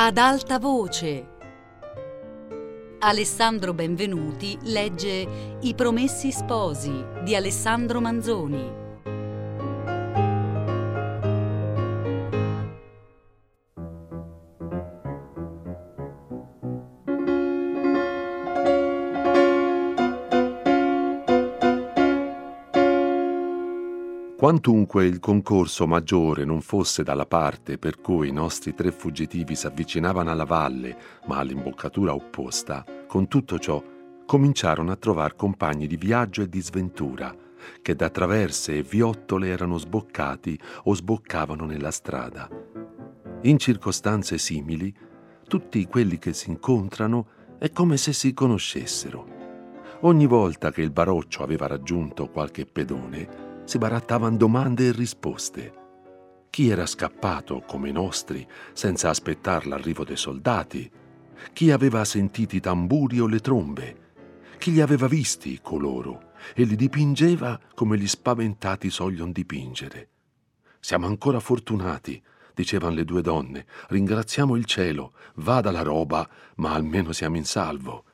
Ad alta voce. Alessandro Benvenuti legge I Promessi Sposi di Alessandro Manzoni. Quantunque il concorso maggiore non fosse dalla parte per cui i nostri tre fuggitivi si avvicinavano alla valle, ma all'imboccatura opposta, con tutto ciò cominciarono a trovare compagni di viaggio e di sventura, che da traverse e viottole erano sboccati o sboccavano nella strada. In circostanze simili, tutti quelli che si incontrano è come se si conoscessero. Ogni volta che il baroccio aveva raggiunto qualche pedone, si barattavano domande e risposte. Chi era scappato, come i nostri, senza aspettare l'arrivo dei soldati? Chi aveva sentito i tamburi o le trombe? Chi li aveva visti coloro e li dipingeva come gli spaventati sogliono dipingere? Siamo ancora fortunati, dicevano le due donne. Ringraziamo il cielo, vada la roba, ma almeno siamo in salvo.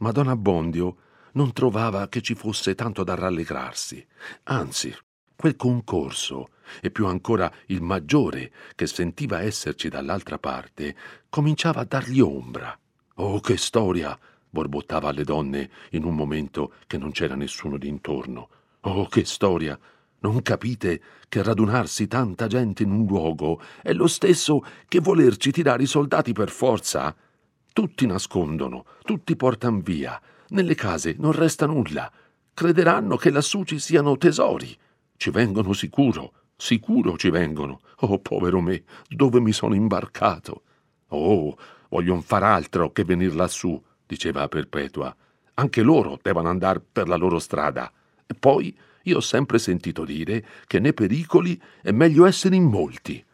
Ma Don Abbondio non trovava che ci fosse tanto da rallegrarsi. Anzi, quel concorso, e più ancora il maggiore che sentiva esserci dall'altra parte, cominciava a dargli ombra. Oh, che storia! borbottava alle donne in un momento che non c'era nessuno d'intorno. Oh, che storia! Non capite che radunarsi tanta gente in un luogo è lo stesso che volerci tirare i soldati per forza? Tutti nascondono, tutti portan via, nelle case non resta nulla. Crederanno che lassù ci siano tesori. Ci vengono sicuro, sicuro ci vengono. Oh, povero me, dove mi sono imbarcato? Oh, vogliono far altro che venir lassù, diceva Perpetua. Anche loro devono andare per la loro strada. E poi io ho sempre sentito dire che nei pericoli è meglio essere in molti.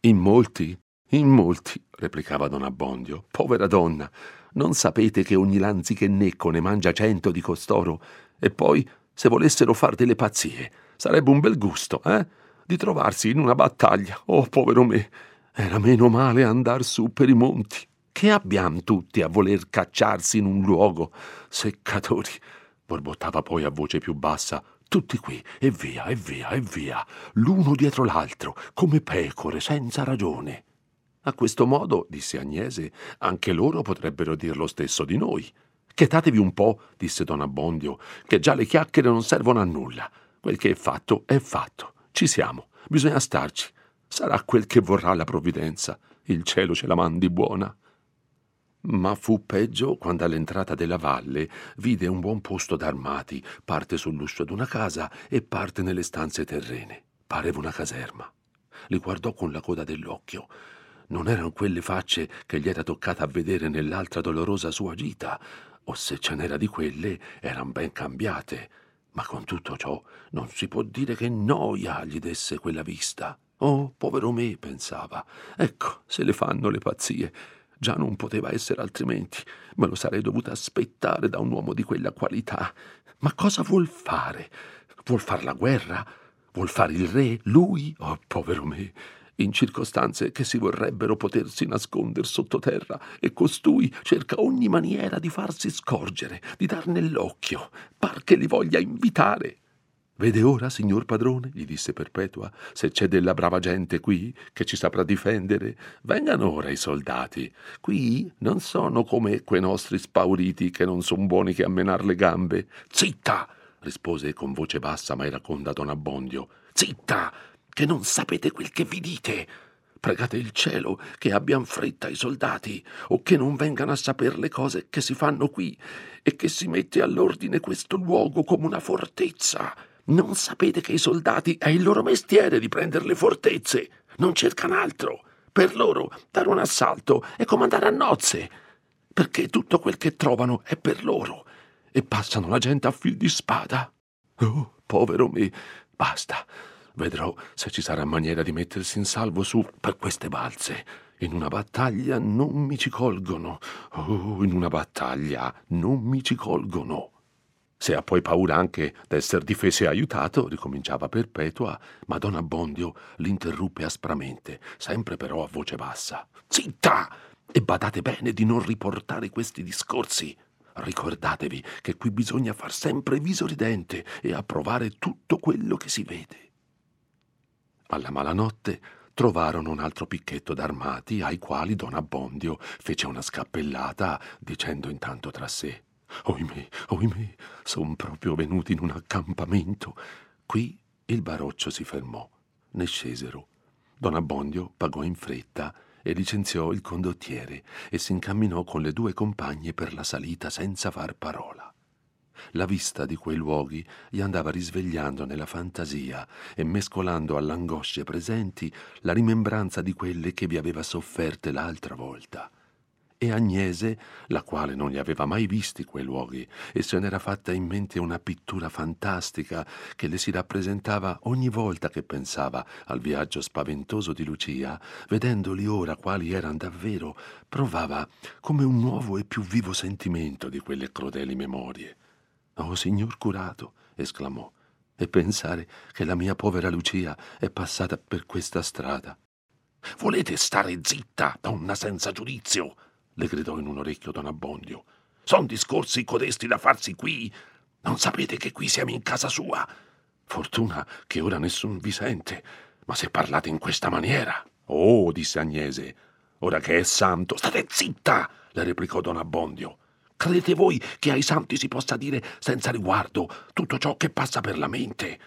In molti? In molti, replicava don Abbondio. Povera donna, non sapete che ogni lanzichenecco ne mangia cento di costoro? E poi, se volessero far delle pazzie, sarebbe un bel gusto, eh? Di trovarsi in una battaglia. Oh, povero me! Era meno male andar su per i monti. Che abbiamo tutti a voler cacciarsi in un luogo? Seccatori! borbottava poi a voce più bassa. Tutti qui, e via, e via, e via, l'uno dietro l'altro, come pecore, senza ragione. A questo modo, disse Agnese, anche loro potrebbero dir lo stesso di noi. Chetatevi un po', disse don Abbondio, che già le chiacchiere non servono a nulla. Quel che è fatto è fatto. Ci siamo, bisogna starci. Sarà quel che vorrà la provvidenza. Il cielo ce la mandi buona. Ma fu peggio quando all'entrata della valle vide un buon posto d'armati, parte sull'uscio d'una casa e parte nelle stanze terrene. Pareva una caserma. Li guardò con la coda dell'occhio non erano quelle facce che gli era toccata a vedere nell'altra dolorosa sua gita, o se ce n'era di quelle, erano ben cambiate. Ma con tutto ciò non si può dire che noia gli desse quella vista. Oh, povero me, pensava. Ecco, se le fanno le pazzie. Già non poteva essere altrimenti. Me lo sarei dovuta aspettare da un uomo di quella qualità. Ma cosa vuol fare? Vuol far la guerra? Vuol fare il re? Lui? Oh, povero me in circostanze che si vorrebbero potersi nasconder sottoterra, e costui cerca ogni maniera di farsi scorgere, di dar nell'occhio, par che li voglia invitare. Vede ora, signor padrone, gli disse Perpetua, se c'è della brava gente qui che ci saprà difendere, vengano ora i soldati. Qui non sono come quei nostri spauriti che non son buoni che a menar le gambe. Zitta! rispose con voce bassa ma iraconda don Abbondio. Zitta! Che non sapete quel che vi dite. Pregate il cielo che abbian fretta i soldati, o che non vengano a saper le cose che si fanno qui, e che si mette all'ordine questo luogo come una fortezza. Non sapete che i soldati è il loro mestiere di prendere le fortezze, non cercano altro. Per loro dare un assalto è come andare a nozze, perché tutto quel che trovano è per loro, e passano la gente a fil di spada. Oh, povero me, basta. Vedrò se ci sarà maniera di mettersi in salvo su per queste balze. In una battaglia non mi ci colgono. Oh, in una battaglia non mi ci colgono. Se ha poi paura anche d'esser difeso e aiutato, ricominciava Perpetua, ma Don Abbondio l'interruppe aspramente, sempre però a voce bassa. Zitta! E badate bene di non riportare questi discorsi. Ricordatevi che qui bisogna far sempre viso ridente e approvare tutto quello che si vede. Alla malanotte trovarono un altro picchetto d'armati ai quali Don Abbondio fece una scappellata dicendo intanto tra sé Oimè, oimè, son proprio venuti in un accampamento. Qui il baroccio si fermò. Ne scesero. Don Abbondio pagò in fretta e licenziò il condottiere e si incamminò con le due compagne per la salita senza far parola. La vista di quei luoghi gli andava risvegliando nella fantasia e mescolando all'angosce presenti la rimembranza di quelle che vi aveva sofferte l'altra volta e Agnese, la quale non li aveva mai visti quei luoghi e se n'era fatta in mente una pittura fantastica che le si rappresentava ogni volta che pensava al viaggio spaventoso di Lucia, vedendoli ora quali erano davvero, provava come un nuovo e più vivo sentimento di quelle crudeli memorie. Oh, signor curato, esclamò, e pensare che la mia povera Lucia è passata per questa strada. Volete stare zitta, donna senza giudizio? le gridò in un orecchio don Abbondio. Son discorsi codesti da farsi qui. Non sapete che qui siamo in casa sua. Fortuna che ora nessun vi sente. Ma se parlate in questa maniera. Oh, disse Agnese, ora che è santo. State zitta, le replicò don Abbondio. Credete voi che ai santi si possa dire senza riguardo tutto ciò che passa per la mente?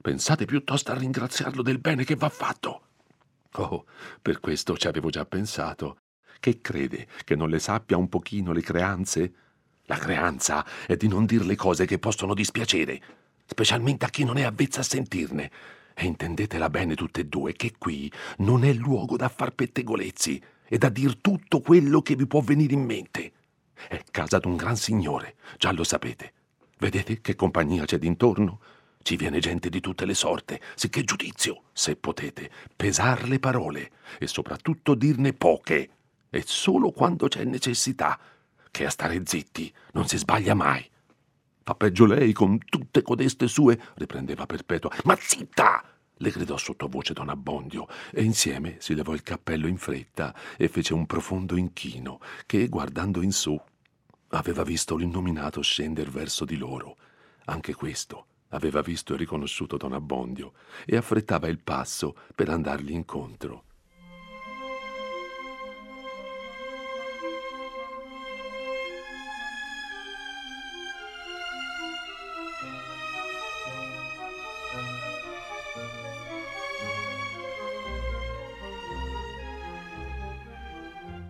Pensate piuttosto a ringraziarlo del bene che va fatto. Oh, per questo ci avevo già pensato. Che crede che non le sappia un pochino le creanze? La creanza è di non dir le cose che possono dispiacere, specialmente a chi non è avvezza a sentirne. E intendetela bene tutte e due che qui non è luogo da far pettegolezzi e da dir tutto quello che vi può venire in mente. È casa d'un gran signore, già lo sapete. Vedete che compagnia c'è d'intorno? Ci viene gente di tutte le sorte, sicché giudizio, se potete, pesar le parole e soprattutto dirne poche e solo quando c'è necessità, che a stare zitti non si sbaglia mai. Fa peggio lei con tutte codeste sue, riprendeva Perpetua. Ma zitta! le gridò sottovoce don Abbondio, e insieme si levò il cappello in fretta e fece un profondo inchino che, guardando in su, aveva visto l'innominato scender verso di loro. Anche questo aveva visto e riconosciuto don Abbondio e affrettava il passo per andargli incontro.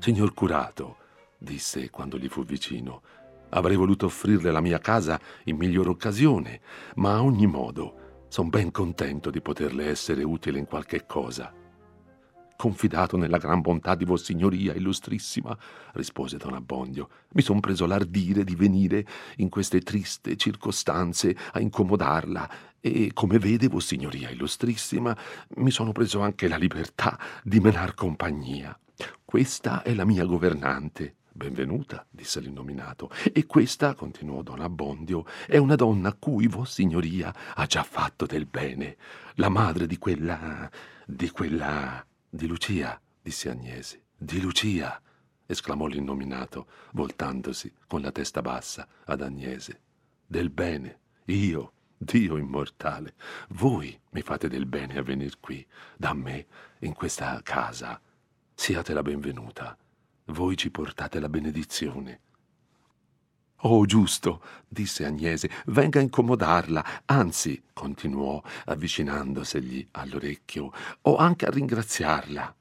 Signor curato, disse quando gli fu vicino, avrei voluto offrirle la mia casa in miglior occasione, ma a ogni modo son ben contento di poterle essere utile in qualche cosa. Confidato nella gran bontà di Vossignoria, illustrissima, rispose don Abbondio, mi son preso l'ardire di venire in queste triste circostanze a incomodarla e, come vede Vossignoria, illustrissima, mi sono preso anche la libertà di menar compagnia. Questa è la mia governante. Benvenuta, disse l'innominato. E questa, continuò don Abbondio, è una donna a cui Vossignoria ha già fatto del bene. La madre di quella. di quella. di Lucia, disse Agnese. Di Lucia, esclamò l'innominato, voltandosi con la testa bassa ad Agnese. Del bene. Io, Dio immortale, voi mi fate del bene a venir qui, da me, in questa casa siate la benvenuta. Voi ci portate la benedizione. Oh, giusto, disse Agnese, venga a incomodarla, anzi, continuò, avvicinandosegli all'orecchio, o anche a ringraziarla.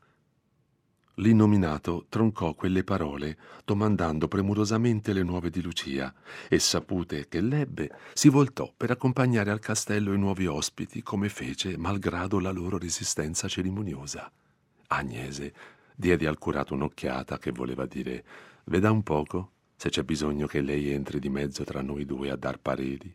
L'innominato troncò quelle parole, domandando premurosamente le nuove di Lucia, e sapute che l'ebbe, si voltò per accompagnare al castello i nuovi ospiti, come fece, malgrado la loro resistenza cerimoniosa. Agnese diedi al curato un'occhiata che voleva dire veda un poco se c'è bisogno che lei entri di mezzo tra noi due a dar pareri.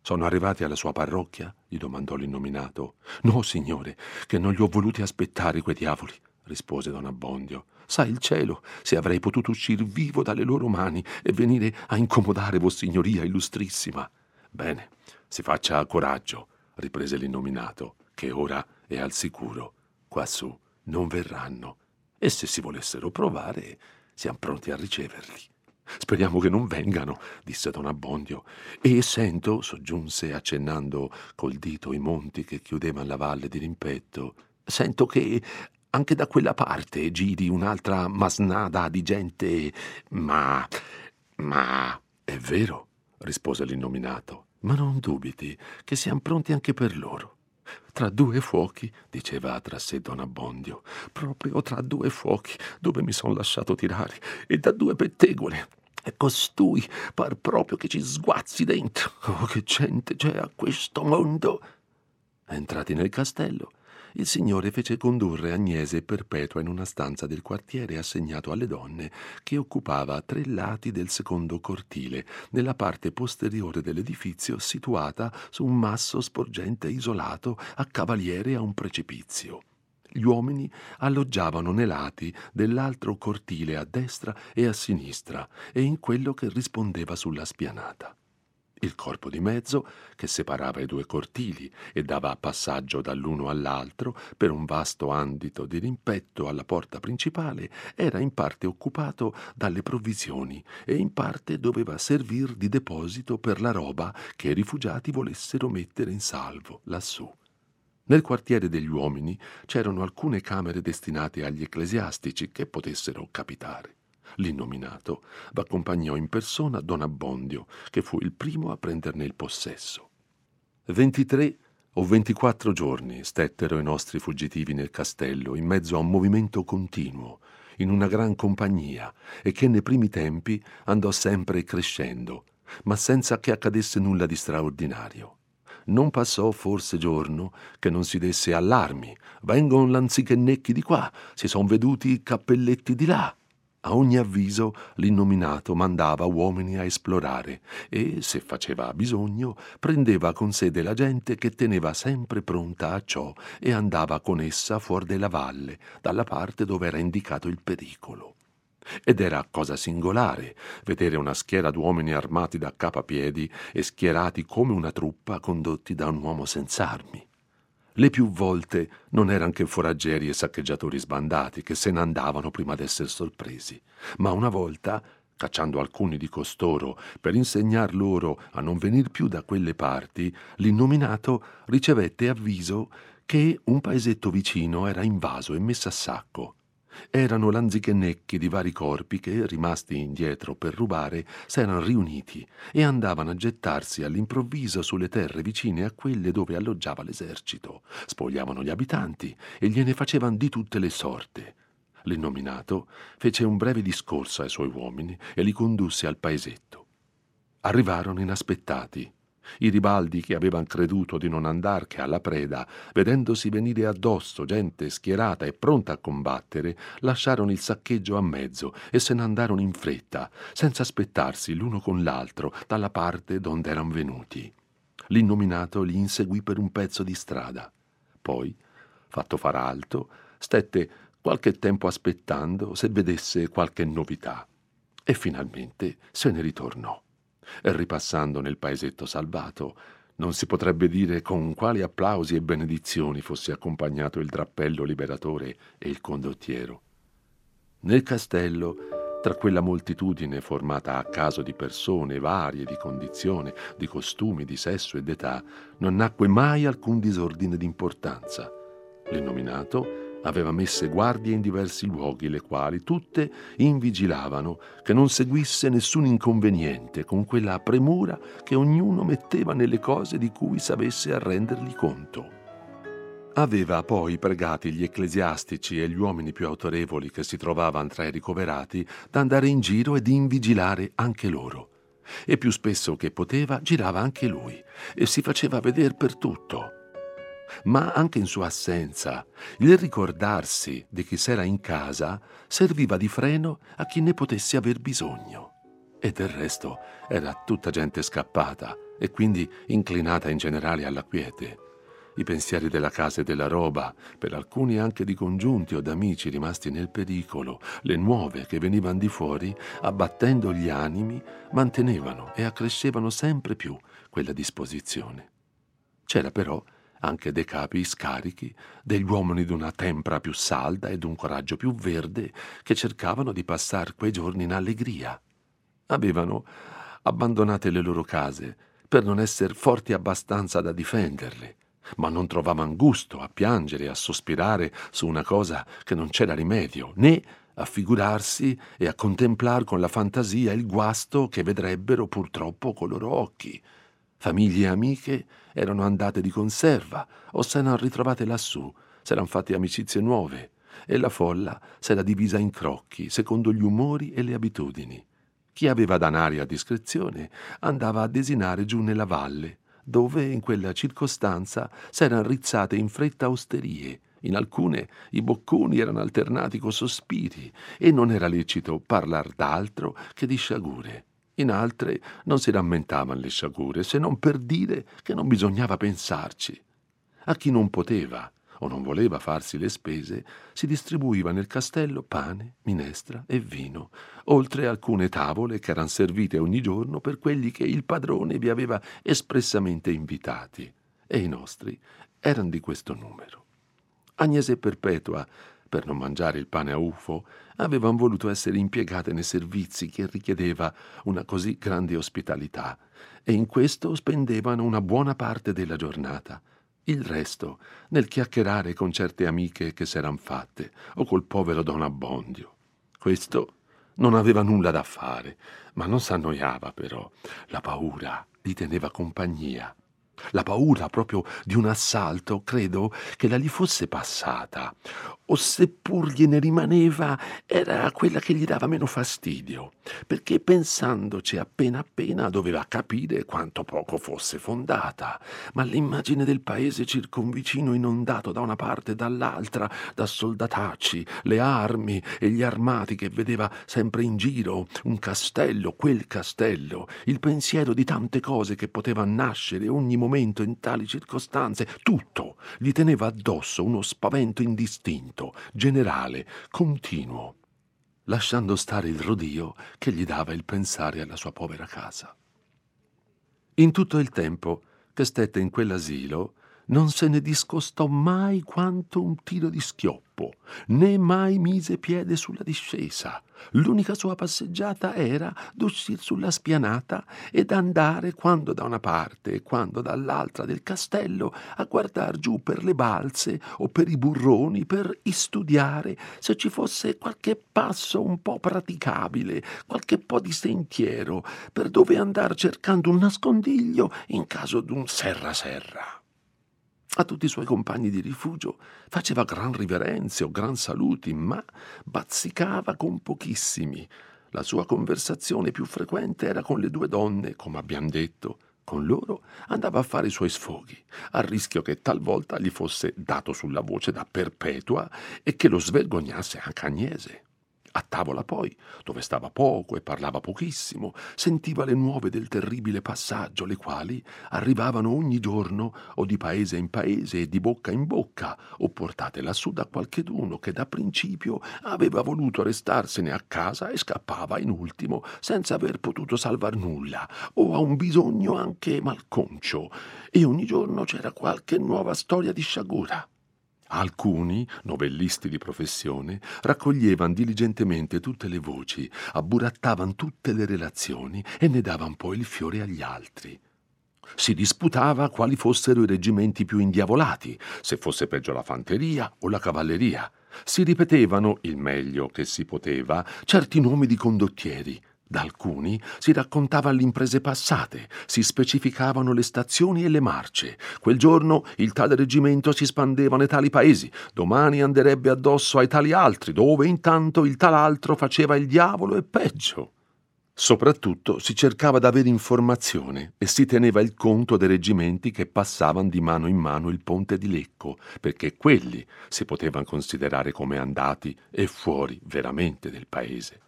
Sono arrivati alla sua parrocchia? gli domandò l'innominato. No, signore, che non li ho voluti aspettare quei diavoli, rispose don Abbondio. Sa il cielo se avrei potuto uscir vivo dalle loro mani e venire a incomodare Vossignoria illustrissima. Bene, si faccia coraggio, riprese l'innominato, che ora è al sicuro. Quassù non verranno. E se si volessero provare, siamo pronti a riceverli. Speriamo che non vengano, disse don Abbondio. E sento, soggiunse accennando col dito i monti che chiudevano la valle di rimpetto, sento che anche da quella parte giri un'altra masnada di gente. Ma. ma. è vero, rispose l'innominato. Ma non dubiti che siamo pronti anche per loro. Tra due fuochi, diceva tra sé Don Abbondio, proprio tra due fuochi dove mi son lasciato tirare, e da due pettegole. E costui par proprio che ci sguazzi dentro. Oh, che gente c'è a questo mondo! Entrati nel castello, il signore fece condurre Agnese e Perpetua in una stanza del quartiere assegnato alle donne, che occupava tre lati del secondo cortile, nella parte posteriore dell'edifizio situata su un masso sporgente isolato a cavaliere a un precipizio. Gli uomini alloggiavano nei lati dell'altro cortile a destra e a sinistra e in quello che rispondeva sulla spianata. Il corpo di mezzo, che separava i due cortili e dava passaggio dall'uno all'altro per un vasto andito di rimpetto alla porta principale, era in parte occupato dalle provvisioni e in parte doveva servir di deposito per la roba che i rifugiati volessero mettere in salvo lassù. Nel quartiere degli uomini c'erano alcune camere destinate agli ecclesiastici che potessero capitare. L'innominato v'accompagnò in persona Don Abbondio, che fu il primo a prenderne il possesso. Ventitré o ventiquattro giorni stettero i nostri fuggitivi nel castello, in mezzo a un movimento continuo, in una gran compagnia, e che nei primi tempi andò sempre crescendo, ma senza che accadesse nulla di straordinario. Non passò forse giorno che non si desse allarmi. Vengono lanzichenecchi di qua, si son veduti i cappelletti di là. A ogni avviso l'innominato mandava uomini a esplorare e, se faceva bisogno, prendeva con sé della gente che teneva sempre pronta a ciò e andava con essa fuori della valle, dalla parte dove era indicato il pericolo. Ed era cosa singolare vedere una schiera d'uomini armati da capo a piedi e schierati come una truppa condotti da un uomo senza armi. Le più volte non erano che foraggeri e saccheggiatori sbandati che se ne andavano prima d'essere sorpresi, ma una volta, cacciando alcuni di costoro per insegnar loro a non venir più da quelle parti, l'innominato ricevette avviso che un paesetto vicino era invaso e messo a sacco erano lanzichenecchi di vari corpi che, rimasti indietro per rubare, s'erano riuniti e andavano a gettarsi all'improvviso sulle terre vicine a quelle dove alloggiava l'esercito, spogliavano gli abitanti e gliene facevano di tutte le sorte. L'innominato fece un breve discorso ai suoi uomini e li condusse al paesetto. Arrivarono inaspettati i ribaldi che avevan creduto di non andar che alla preda, vedendosi venire addosso gente schierata e pronta a combattere, lasciarono il saccheggio a mezzo e se ne andarono in fretta, senza aspettarsi l'uno con l'altro dalla parte donde eran venuti. L'innominato li inseguì per un pezzo di strada. Poi, fatto far alto, stette qualche tempo aspettando se vedesse qualche novità e finalmente se ne ritornò ripassando nel paesetto salvato, non si potrebbe dire con quali applausi e benedizioni fosse accompagnato il drappello liberatore e il condottiero. Nel castello, tra quella moltitudine formata a caso di persone varie di condizione, di costumi, di sesso e d'età, non nacque mai alcun disordine d'importanza. L'innominato aveva messe guardie in diversi luoghi, le quali tutte invigilavano che non seguisse nessun inconveniente con quella premura che ognuno metteva nelle cose di cui sapesse rendergli conto. Aveva poi pregati gli ecclesiastici e gli uomini più autorevoli che si trovavano tra i ricoverati d'andare in giro e di invigilare anche loro. E più spesso che poteva girava anche lui e si faceva vedere per tutto ma anche in sua assenza il ricordarsi di chi s'era in casa serviva di freno a chi ne potesse aver bisogno. E del resto era tutta gente scappata e quindi inclinata in generale alla quiete. i pensieri della casa e della roba, per alcuni anche di congiunti o d'amici rimasti nel pericolo, le nuove che venivano di fuori, abbattendo gli animi, mantenevano e accrescevano sempre più quella disposizione. C'era però anche dei capi scarichi, degli uomini d'una tempra più salda e d'un coraggio più verde, che cercavano di passare quei giorni in allegria. Avevano abbandonate le loro case per non essere forti abbastanza da difenderle ma non trovavan gusto a piangere e a sospirare su una cosa che non c'era rimedio, né a figurarsi e a contemplar con la fantasia il guasto che vedrebbero purtroppo con loro occhi. Famiglie e amiche erano andate di conserva o se s'erano ritrovate lassù, s'erano fatte amicizie nuove e la folla s'era divisa in crocchi secondo gli umori e le abitudini. Chi aveva danari a discrezione andava a desinare giù nella valle dove in quella circostanza s'erano rizzate in fretta osterie. In alcune i bocconi erano alternati con sospiri e non era lecito parlar d'altro che di sciagure. In altre non si rammentavano le sciagure, se non per dire che non bisognava pensarci. A chi non poteva o non voleva farsi le spese, si distribuiva nel castello pane, minestra e vino, oltre alcune tavole che erano servite ogni giorno per quelli che il padrone vi aveva espressamente invitati, e i nostri erano di questo numero. Agnese e Perpetua, per non mangiare il pane a ufo, avevano voluto essere impiegate nei servizi che richiedeva una così grande ospitalità, e in questo spendevano una buona parte della giornata, il resto nel chiacchierare con certe amiche che s'eran fatte o col povero Don Abbondio. Questo non aveva nulla da fare, ma non s'annoiava però. La paura gli teneva compagnia. La paura proprio di un assalto, credo che la gli fosse passata, o seppur gliene rimaneva, era quella che gli dava meno fastidio, perché pensandoci appena appena doveva capire quanto poco fosse fondata, ma l'immagine del paese circonvicino inondato da una parte e dall'altra da soldatacci, le armi e gli armati che vedeva sempre in giro, un castello, quel castello, il pensiero di tante cose che potevano nascere ogni momento in tali circostanze, tutto gli teneva addosso uno spavento indistinto lento, generale, continuo, lasciando stare il rodio che gli dava il pensare alla sua povera casa. In tutto il tempo che stette in quell'asilo, non se ne discostò mai quanto un tiro di schioppo, né mai mise piede sulla discesa. L'unica sua passeggiata era d'uscir sulla spianata ed andare quando da una parte e quando dall'altra del castello a guardar giù per le balze o per i burroni per istudiare se ci fosse qualche passo un po' praticabile, qualche po' di sentiero per dove andar cercando un nascondiglio in caso d'un serra serra. A tutti i suoi compagni di rifugio faceva gran riverenze o gran saluti, ma bazzicava con pochissimi. La sua conversazione più frequente era con le due donne, come abbiamo detto. Con loro andava a fare i suoi sfoghi, a rischio che talvolta gli fosse dato sulla voce da perpetua e che lo svergognasse anche Agnese. A tavola poi, dove stava poco e parlava pochissimo, sentiva le nuove del terribile passaggio, le quali arrivavano ogni giorno o di paese in paese e di bocca in bocca, o portate lassù da qualcheduno che da principio aveva voluto restarsene a casa e scappava in ultimo senza aver potuto salvar nulla, o a un bisogno anche malconcio, e ogni giorno c'era qualche nuova storia di sciagura. Alcuni, novellisti di professione, raccoglievano diligentemente tutte le voci, abburattavano tutte le relazioni e ne davano poi il fiore agli altri. Si disputava quali fossero i reggimenti più indiavolati, se fosse peggio la fanteria o la cavalleria. Si ripetevano, il meglio che si poteva, certi nomi di condottieri, da alcuni si raccontavano le imprese passate, si specificavano le stazioni e le marce. Quel giorno il tale reggimento si spandeva nei tali paesi, domani anderebbe addosso ai tali altri, dove intanto il tal altro faceva il diavolo e peggio. Soprattutto si cercava d'avere informazione e si teneva il conto dei reggimenti che passavano di mano in mano il ponte di Lecco, perché quelli si potevano considerare come andati e fuori veramente del paese.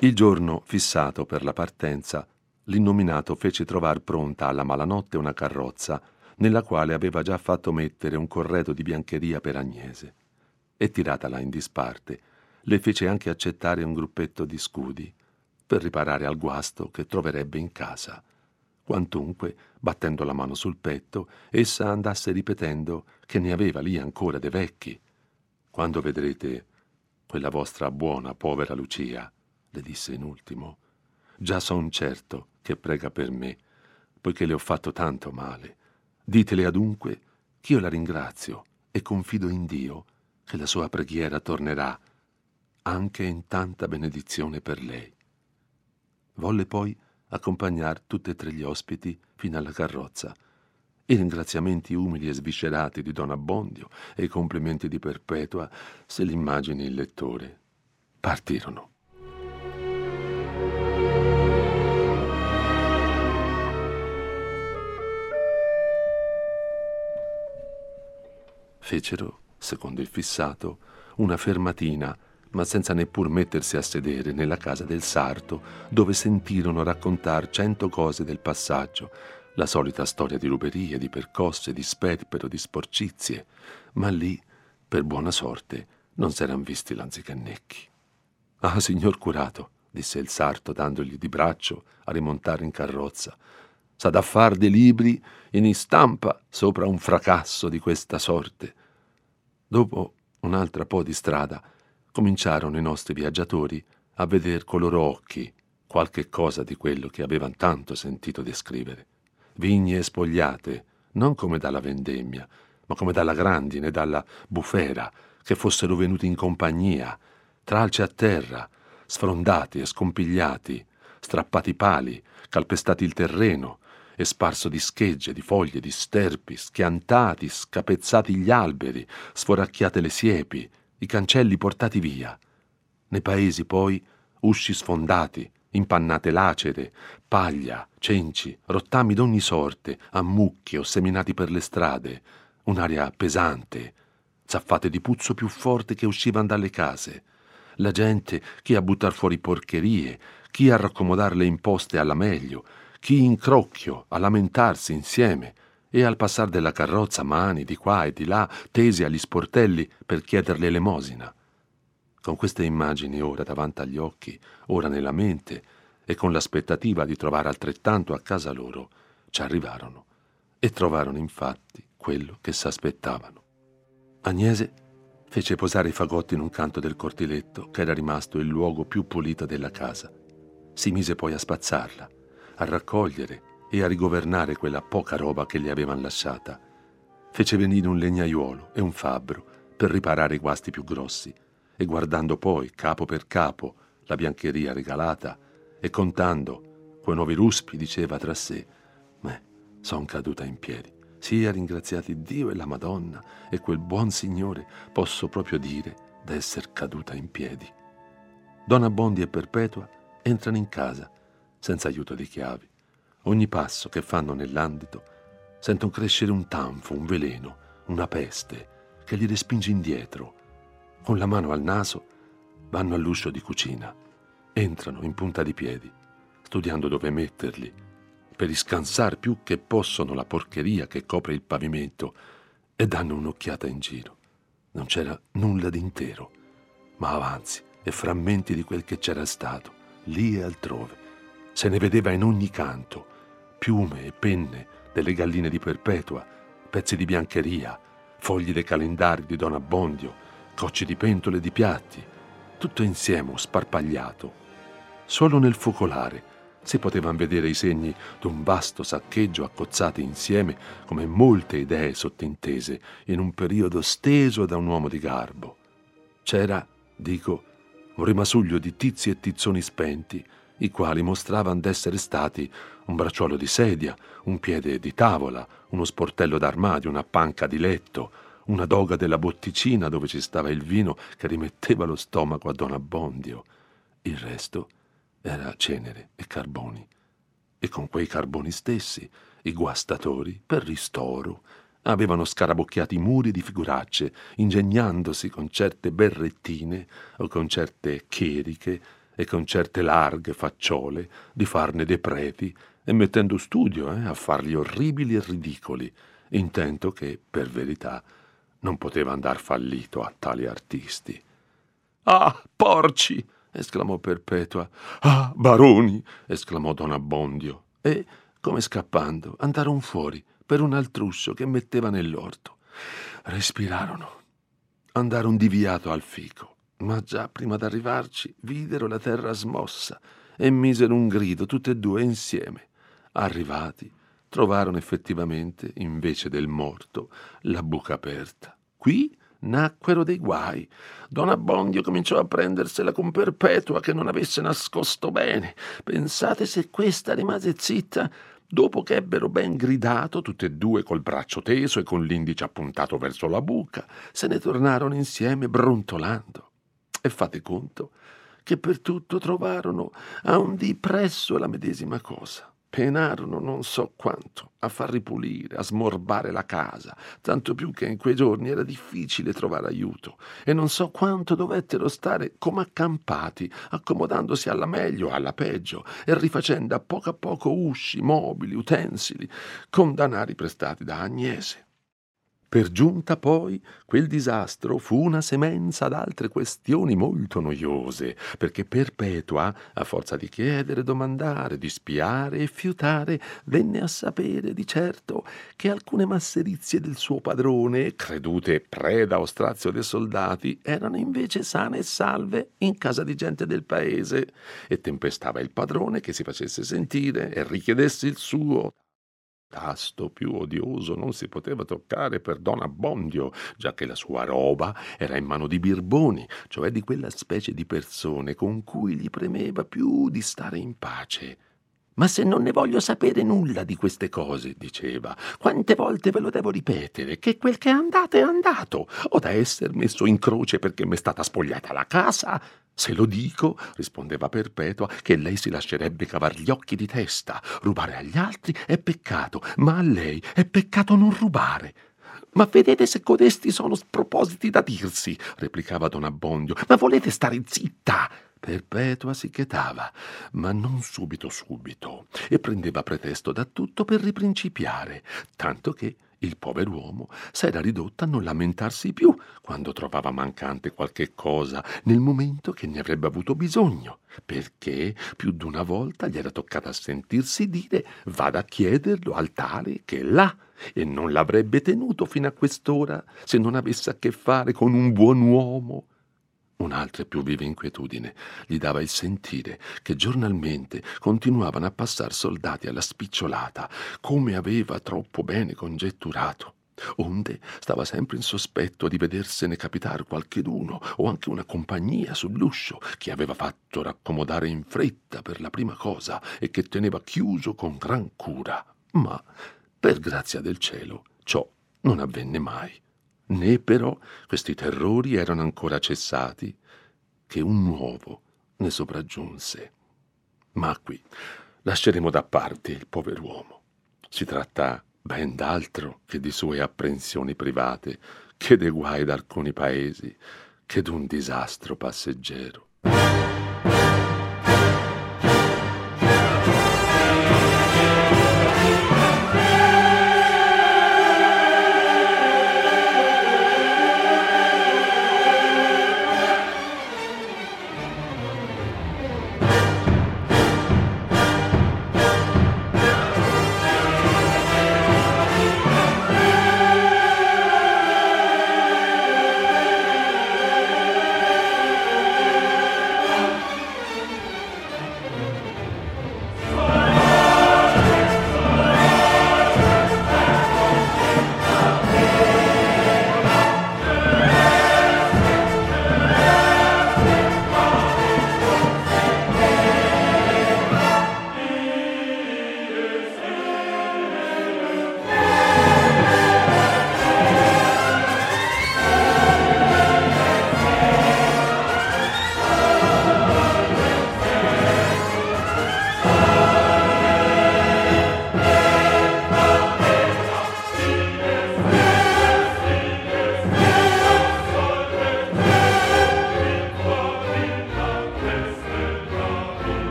Il giorno fissato per la partenza, l'innominato fece trovar pronta alla malanotte una carrozza, nella quale aveva già fatto mettere un corredo di biancheria per Agnese. E tiratala in disparte, le fece anche accettare un gruppetto di scudi per riparare al guasto che troverebbe in casa. Quantunque, battendo la mano sul petto, essa andasse ripetendo che ne aveva lì ancora dei vecchi. Quando vedrete quella vostra buona, povera Lucia, le disse in ultimo, già son certo che prega per me, poiché le ho fatto tanto male. Ditele adunque che io la ringrazio e confido in Dio che la sua preghiera tornerà anche in tanta benedizione per lei. Volle poi accompagnar tutti e tre gli ospiti fino alla carrozza. I ringraziamenti umili e sviscerati di Don Abbondio e i complimenti di Perpetua, se li immagini il lettore, partirono. Fecero, secondo il fissato, una fermatina ma senza neppur mettersi a sedere nella casa del sarto, dove sentirono raccontar cento cose del passaggio, la solita storia di ruberie, di percosse, di sperpero, di sporcizie, ma lì, per buona sorte, non s'eran visti lanzicannecchi. Ah, signor curato, disse il sarto dandogli di braccio a rimontare in carrozza, s'ha da far dei libri in istampa sopra un fracasso di questa sorte. Dopo un'altra po' di strada, cominciarono i nostri viaggiatori a veder con loro occhi qualche cosa di quello che avevano tanto sentito descrivere. Vigne spogliate, non come dalla vendemmia, ma come dalla grandine, dalla bufera, che fossero venuti in compagnia, tralci a terra, sfrondati e scompigliati, strappati pali, calpestati il terreno, e sparso di schegge, di foglie, di sterpi, schiantati, scapezzati gli alberi, sforacchiate le siepi, i cancelli portati via. Nei paesi poi usci sfondati, impannate lacere, paglia, cenci, rottami d'ogni sorte, a mucchie o seminati per le strade, un'aria pesante, zaffate di puzzo più forte che uscivano dalle case. La gente, chi a buttar fuori porcherie, chi a raccomodare le imposte alla meglio, chi in crocchio a lamentarsi insieme, e al passar della carrozza mani di qua e di là tesi agli sportelli per chiederle elemosina. Con queste immagini ora davanti agli occhi, ora nella mente, e con l'aspettativa di trovare altrettanto a casa loro, ci arrivarono e trovarono infatti quello che s'aspettavano. Agnese fece posare i fagotti in un canto del cortiletto che era rimasto il luogo più pulito della casa. Si mise poi a spazzarla, a raccogliere e a rigovernare quella poca roba che gli avevano lasciata. Fece venire un legnaiuolo e un fabbro per riparare i guasti più grossi e guardando poi, capo per capo, la biancheria regalata e contando quei nuovi ruspi, diceva tra sé, me, son caduta in piedi. Sia ringraziati Dio e la Madonna e quel buon Signore, posso proprio dire, d'esser caduta in piedi. Donna Bondi e Perpetua entrano in casa, senza aiuto di chiavi. Ogni passo che fanno nell'andito sentono crescere un tanfo, un veleno, una peste che li respinge indietro. Con la mano al naso vanno all'uscio di cucina, entrano in punta di piedi, studiando dove metterli, per riscansare più che possono la porcheria che copre il pavimento e danno un'occhiata in giro. Non c'era nulla d'intero, ma avanzi e frammenti di quel che c'era stato, lì e altrove. Se ne vedeva in ogni canto, piume e penne delle galline di Perpetua, pezzi di biancheria, fogli dei calendari di Don Abbondio, cocci di pentole e di piatti, tutto insieme sparpagliato. Solo nel focolare si potevano vedere i segni d'un vasto saccheggio accozzati insieme come molte idee sottintese in un periodo steso da un uomo di garbo. C'era, dico, un rimasuglio di tizi e tizzoni spenti i quali mostravano d'essere stati un bracciolo di sedia, un piede di tavola, uno sportello d'armadio, una panca di letto, una doga della botticina dove ci stava il vino che rimetteva lo stomaco a Don Abbondio. Il resto era cenere e carboni. E con quei carboni stessi i guastatori, per ristoro, avevano scarabocchiato i muri di figuracce, ingegnandosi con certe berrettine o con certe chieriche e con certe larghe facciole di farne dei preti e mettendo studio eh, a farli orribili e ridicoli intento che, per verità, non poteva andar fallito a tali artisti. Ah, porci! esclamò Perpetua. Ah, baroni! esclamò Don Abbondio. E, come scappando, andarono fuori per un altruscio che metteva nell'orto. Respirarono. Andarono diviato al fico, ma già prima d'arrivarci videro la terra smossa e misero un grido tutte e due insieme. Arrivati, trovarono effettivamente, invece del morto, la buca aperta. Qui nacquero dei guai. Don Abbondio cominciò a prendersela con Perpetua che non avesse nascosto bene. Pensate se questa rimase zitta dopo che ebbero ben gridato, tutte e due col braccio teso e con l'indice appuntato verso la buca, se ne tornarono insieme brontolando. E fate conto che per tutto trovarono a un dì presso la medesima cosa. Penarono non so quanto a far ripulire, a smorbare la casa, tanto più che in quei giorni era difficile trovare aiuto, e non so quanto dovettero stare come accampati, accomodandosi alla meglio o alla peggio, e rifacendo a poco a poco usci, mobili, utensili, con danari prestati da Agnese. Per giunta poi quel disastro fu una semenza d'altre questioni molto noiose, perché Perpetua, a forza di chiedere, domandare, di spiare e fiutare, venne a sapere di certo che alcune masserizie del suo padrone, credute preda o strazio dei soldati, erano invece sane e salve in casa di gente del paese, e tempestava il padrone che si facesse sentire e richiedesse il suo tasto più odioso non si poteva toccare per Don Abbondio, già che la sua roba era in mano di birboni, cioè di quella specie di persone con cui gli premeva più di stare in pace. Ma se non ne voglio sapere nulla di queste cose, diceva, quante volte ve lo devo ripetere, che quel che è andato è andato, o da essere messo in croce perché mi è stata spogliata la casa. Se lo dico, rispondeva Perpetua, che lei si lascerebbe cavar gli occhi di testa. Rubare agli altri è peccato, ma a lei è peccato non rubare. Ma vedete se codesti sono spropositi da dirsi, replicava don Abbondio. Ma volete stare zitta? Perpetua si chetava, ma non subito subito, e prendeva pretesto da tutto per riprincipiare, tanto che il pover'uomo s'era ridotto a non lamentarsi più quando trovava mancante qualche cosa nel momento che ne avrebbe avuto bisogno, perché più d'una volta gli era toccata sentirsi dire vada a chiederlo al tale che è là, e non l'avrebbe tenuto fino a quest'ora se non avesse a che fare con un buon uomo Un'altra più viva inquietudine gli dava il sentire che giornalmente continuavano a passare soldati alla spicciolata, come aveva troppo bene congetturato. Onde stava sempre in sospetto di vedersene capitare qualcheduno o anche una compagnia sull'uscio che aveva fatto raccomodare in fretta per la prima cosa e che teneva chiuso con gran cura. Ma, per grazia del cielo, ciò non avvenne mai né però questi terrori erano ancora cessati, che un nuovo ne sopraggiunse. Ma qui lasceremo da parte il pover'uomo. Si tratta ben d'altro che di sue apprensioni private, che dei guai d'alcuni paesi, che d'un disastro passeggero.